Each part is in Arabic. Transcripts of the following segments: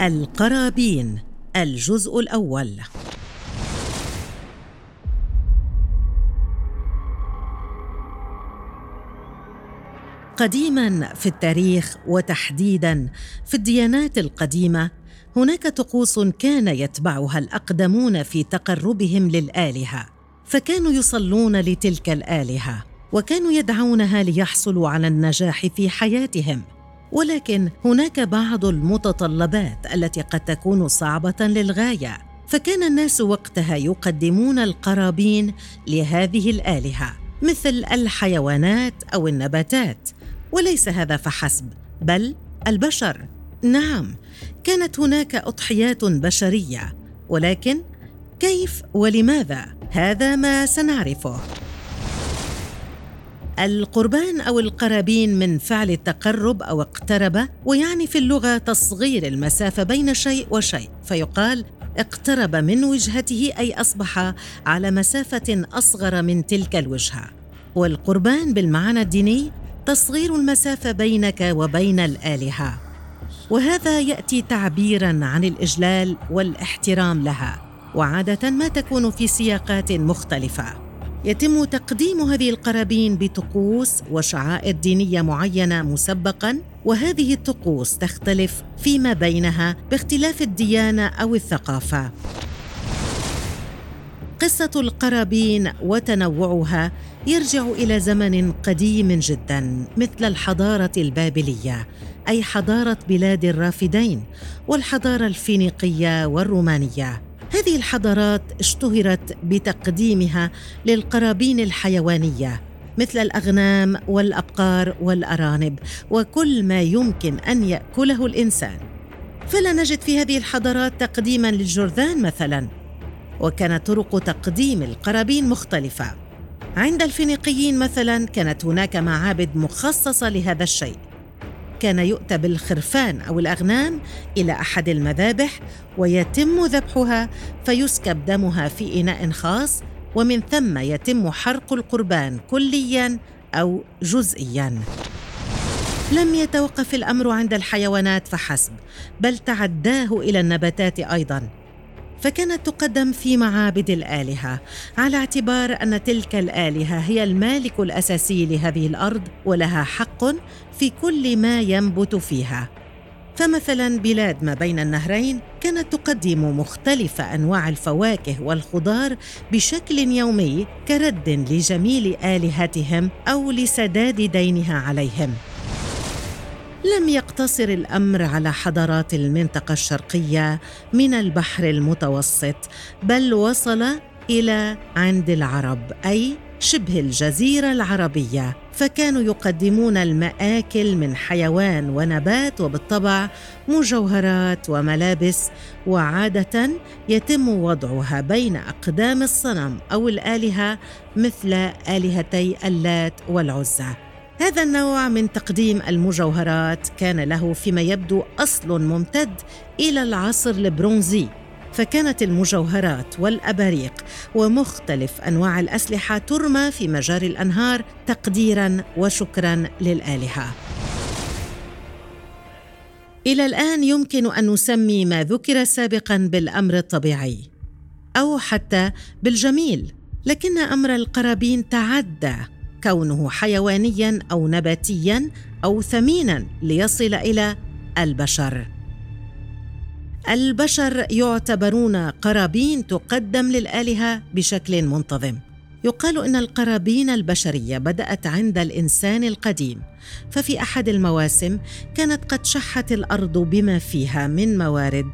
القرابين الجزء الأول. قديما في التاريخ وتحديدا في الديانات القديمة هناك طقوس كان يتبعها الأقدمون في تقربهم للآلهة فكانوا يصلون لتلك الآلهة وكانوا يدعونها ليحصلوا على النجاح في حياتهم. ولكن هناك بعض المتطلبات التي قد تكون صعبة للغاية فكان الناس وقتها يقدمون القرابين لهذه الآلهة مثل الحيوانات أو النباتات وليس هذا فحسب بل البشر. نعم كانت هناك أضحيات بشرية ولكن كيف ولماذا؟ هذا ما سنعرفه. القربان أو القرابين من فعل التقرب أو اقترب ويعني في اللغة تصغير المسافة بين شيء وشيء فيقال اقترب من وجهته أي أصبح على مسافة أصغر من تلك الوجهة. والقربان بالمعنى الديني تصغير المسافة بينك وبين الآلهة. وهذا يأتي تعبيرا عن الإجلال والاحترام لها وعادة ما تكون في سياقات مختلفة. يتم تقديم هذه القرابين بطقوس وشعائر دينية معينة مسبقا وهذه الطقوس تختلف فيما بينها باختلاف الديانة أو الثقافة. قصة القرابين وتنوعها يرجع إلى زمن قديم جدا مثل الحضارة البابلية أي حضارة بلاد الرافدين والحضارة الفينيقية والرومانية. هذه الحضارات اشتهرت بتقديمها للقرابين الحيوانية مثل الأغنام والأبقار والأرانب وكل ما يمكن أن يأكله الإنسان. فلا نجد في هذه الحضارات تقديما للجرذان مثلا وكانت طرق تقديم القرابين مختلفة. عند الفينيقيين مثلا كانت هناك معابد مخصصة لهذا الشيء. كان يؤتى بالخرفان أو الأغنام إلى أحد المذابح ويتم ذبحها فيسكب دمها في إناء خاص ومن ثم يتم حرق القربان كليا أو جزئيا. لم يتوقف الأمر عند الحيوانات فحسب بل تعداه إلى النباتات أيضا. فكانت تقدم في معابد الآلهة على اعتبار أن تلك الآلهة هي المالك الأساسي لهذه الأرض ولها حق في كل ما ينبت فيها. فمثلا بلاد ما بين النهرين كانت تقدم مختلف أنواع الفواكه والخضار بشكل يومي كرد لجميل آلهتهم أو لسداد دينها عليهم. لم يقتصر الأمر على حضارات المنطقة الشرقية من البحر المتوسط بل وصل إلى عند العرب أي شبه الجزيرة العربية فكانوا يقدمون المآكل من حيوان ونبات وبالطبع مجوهرات وملابس وعادة يتم وضعها بين أقدام الصنم أو الآلهة مثل آلهتي اللات والعزى. هذا النوع من تقديم المجوهرات كان له فيما يبدو أصل ممتد إلى العصر البرونزي فكانت المجوهرات والأباريق ومختلف أنواع الأسلحة ترمى في مجاري الأنهار تقديرا وشكرا للآلهة. إلى الآن يمكن أن نسمي ما ذكر سابقا بالأمر الطبيعي أو حتى بالجميل لكن أمر القرابين تعدى كونه حيوانيا أو نباتيا أو ثمينا ليصل إلى البشر. البشر يعتبرون قرابين تقدم للآلهة بشكل منتظم. يقال إن القرابين البشرية بدأت عند الإنسان القديم ففي أحد المواسم كانت قد شحت الأرض بما فيها من موارد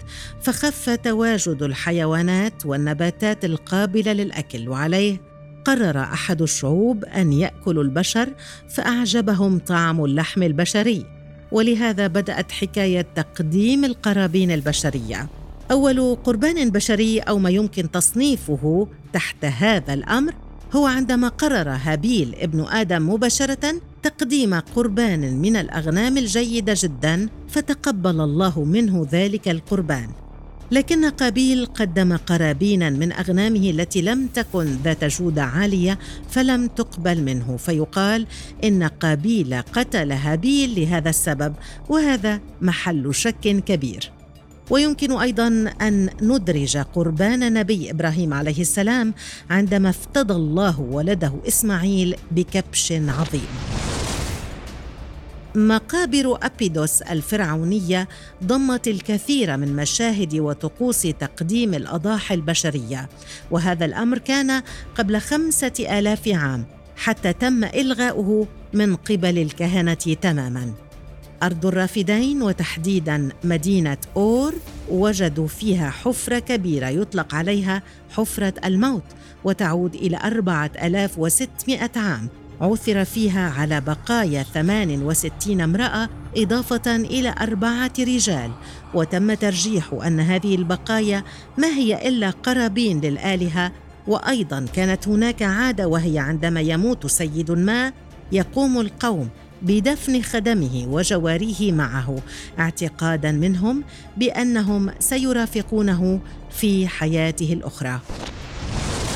فخف تواجد الحيوانات والنباتات القابلة للأكل وعليه قرر أحد الشعوب أن ياكلوا البشر فأعجبهم طعم اللحم البشري. ولهذا بدأت حكاية تقديم القرابين البشرية. أول قربان بشري أو ما يمكن تصنيفه تحت هذا الأمر هو عندما قرر هابيل ابن آدم مباشرة تقديم قربان من الأغنام الجيدة جدا فتقبل الله منه ذلك القربان. لكن قابيل قدم قرابينا من أغنامه التي لم تكن ذات جوده عالية فلم تقبل منه فيقال إن قابيل قتل هابيل لهذا السبب وهذا محل شك كبير. ويمكن أيضا أن ندرج قربان نبي إبراهيم عليه السلام عندما افتدى الله ولده إسماعيل بكبش عظيم. مقابر أبيدوس الفرعونية ضمت الكثير من مشاهد وطقوس تقديم الأضاحي البشرية وهذا الأمر كان قبل خمسة آلاف عام حتى تم إلغاؤه من قبل الكهنة تماماً. أرض الرافدين وتحديدا مدينة أور وجدوا فيها حفرة كبيرة يطلق عليها حفرة الموت وتعود إلى أربعة ألاف وستمائة عام. عثر فيها على بقايا 68 امرأة إضافة إلى أربعة رجال. وتم ترجيح أن هذه البقايا ما هي إلا قرابين للآلهة وأيضا كانت هناك عادة وهي عندما يموت سيد ما يقوم القوم بدفن خدمه وجواريه معه اعتقادا منهم بأنهم سيرافقونه في حياته الأخرى.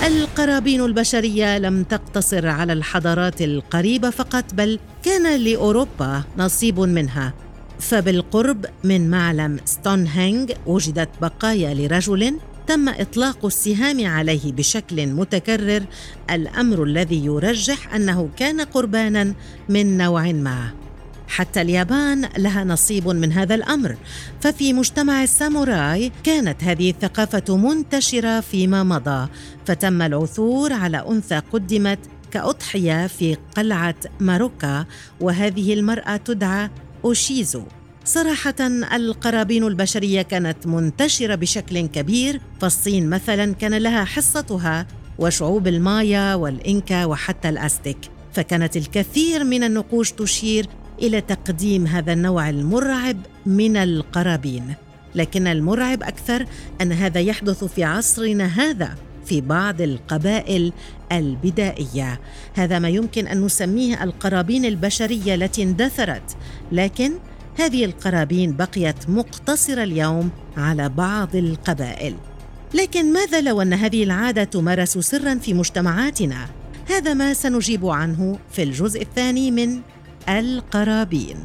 القرابين البشرية لم تقتصر على الحضارات القريبة فقط بل كان لأوروبا نصيب منها. فبالقرب من معلم ستونهنج وجدت بقايا لرجل تم إطلاق السهام عليه بشكل متكرر. الأمر الذي يرجح أنه كان قربانا من نوع ما. حتى اليابان لها نصيب من هذا الأمر. ففي مجتمع الساموراي كانت هذه الثقافة منتشرة فيما مضى فتم العثور على أنثى قدمت كأضحية في قلعة ماروكا وهذه المرأة تدعى أوشيزو. صراحة القرابين البشرية كانت منتشرة بشكل كبير فالصين مثلا كان لها حصتها وشعوب المايا والإنكا وحتى الأستيك. فكانت الكثير من النقوش تشير إلى تقديم هذا النوع المرعب من القرابين. لكن المرعب أكثر أن هذا يحدث في عصرنا هذا في بعض القبائل البدائية. هذا ما يمكن أن نسميه القرابين البشرية التي اندثرت. لكن هذه القرابين بقيت مقتصره اليوم على بعض القبائل. لكن ماذا لو أن هذه العادة تمارس سرا في مجتمعاتنا؟ هذا ما سنجيب عنه في الجزء الثاني من القرابين.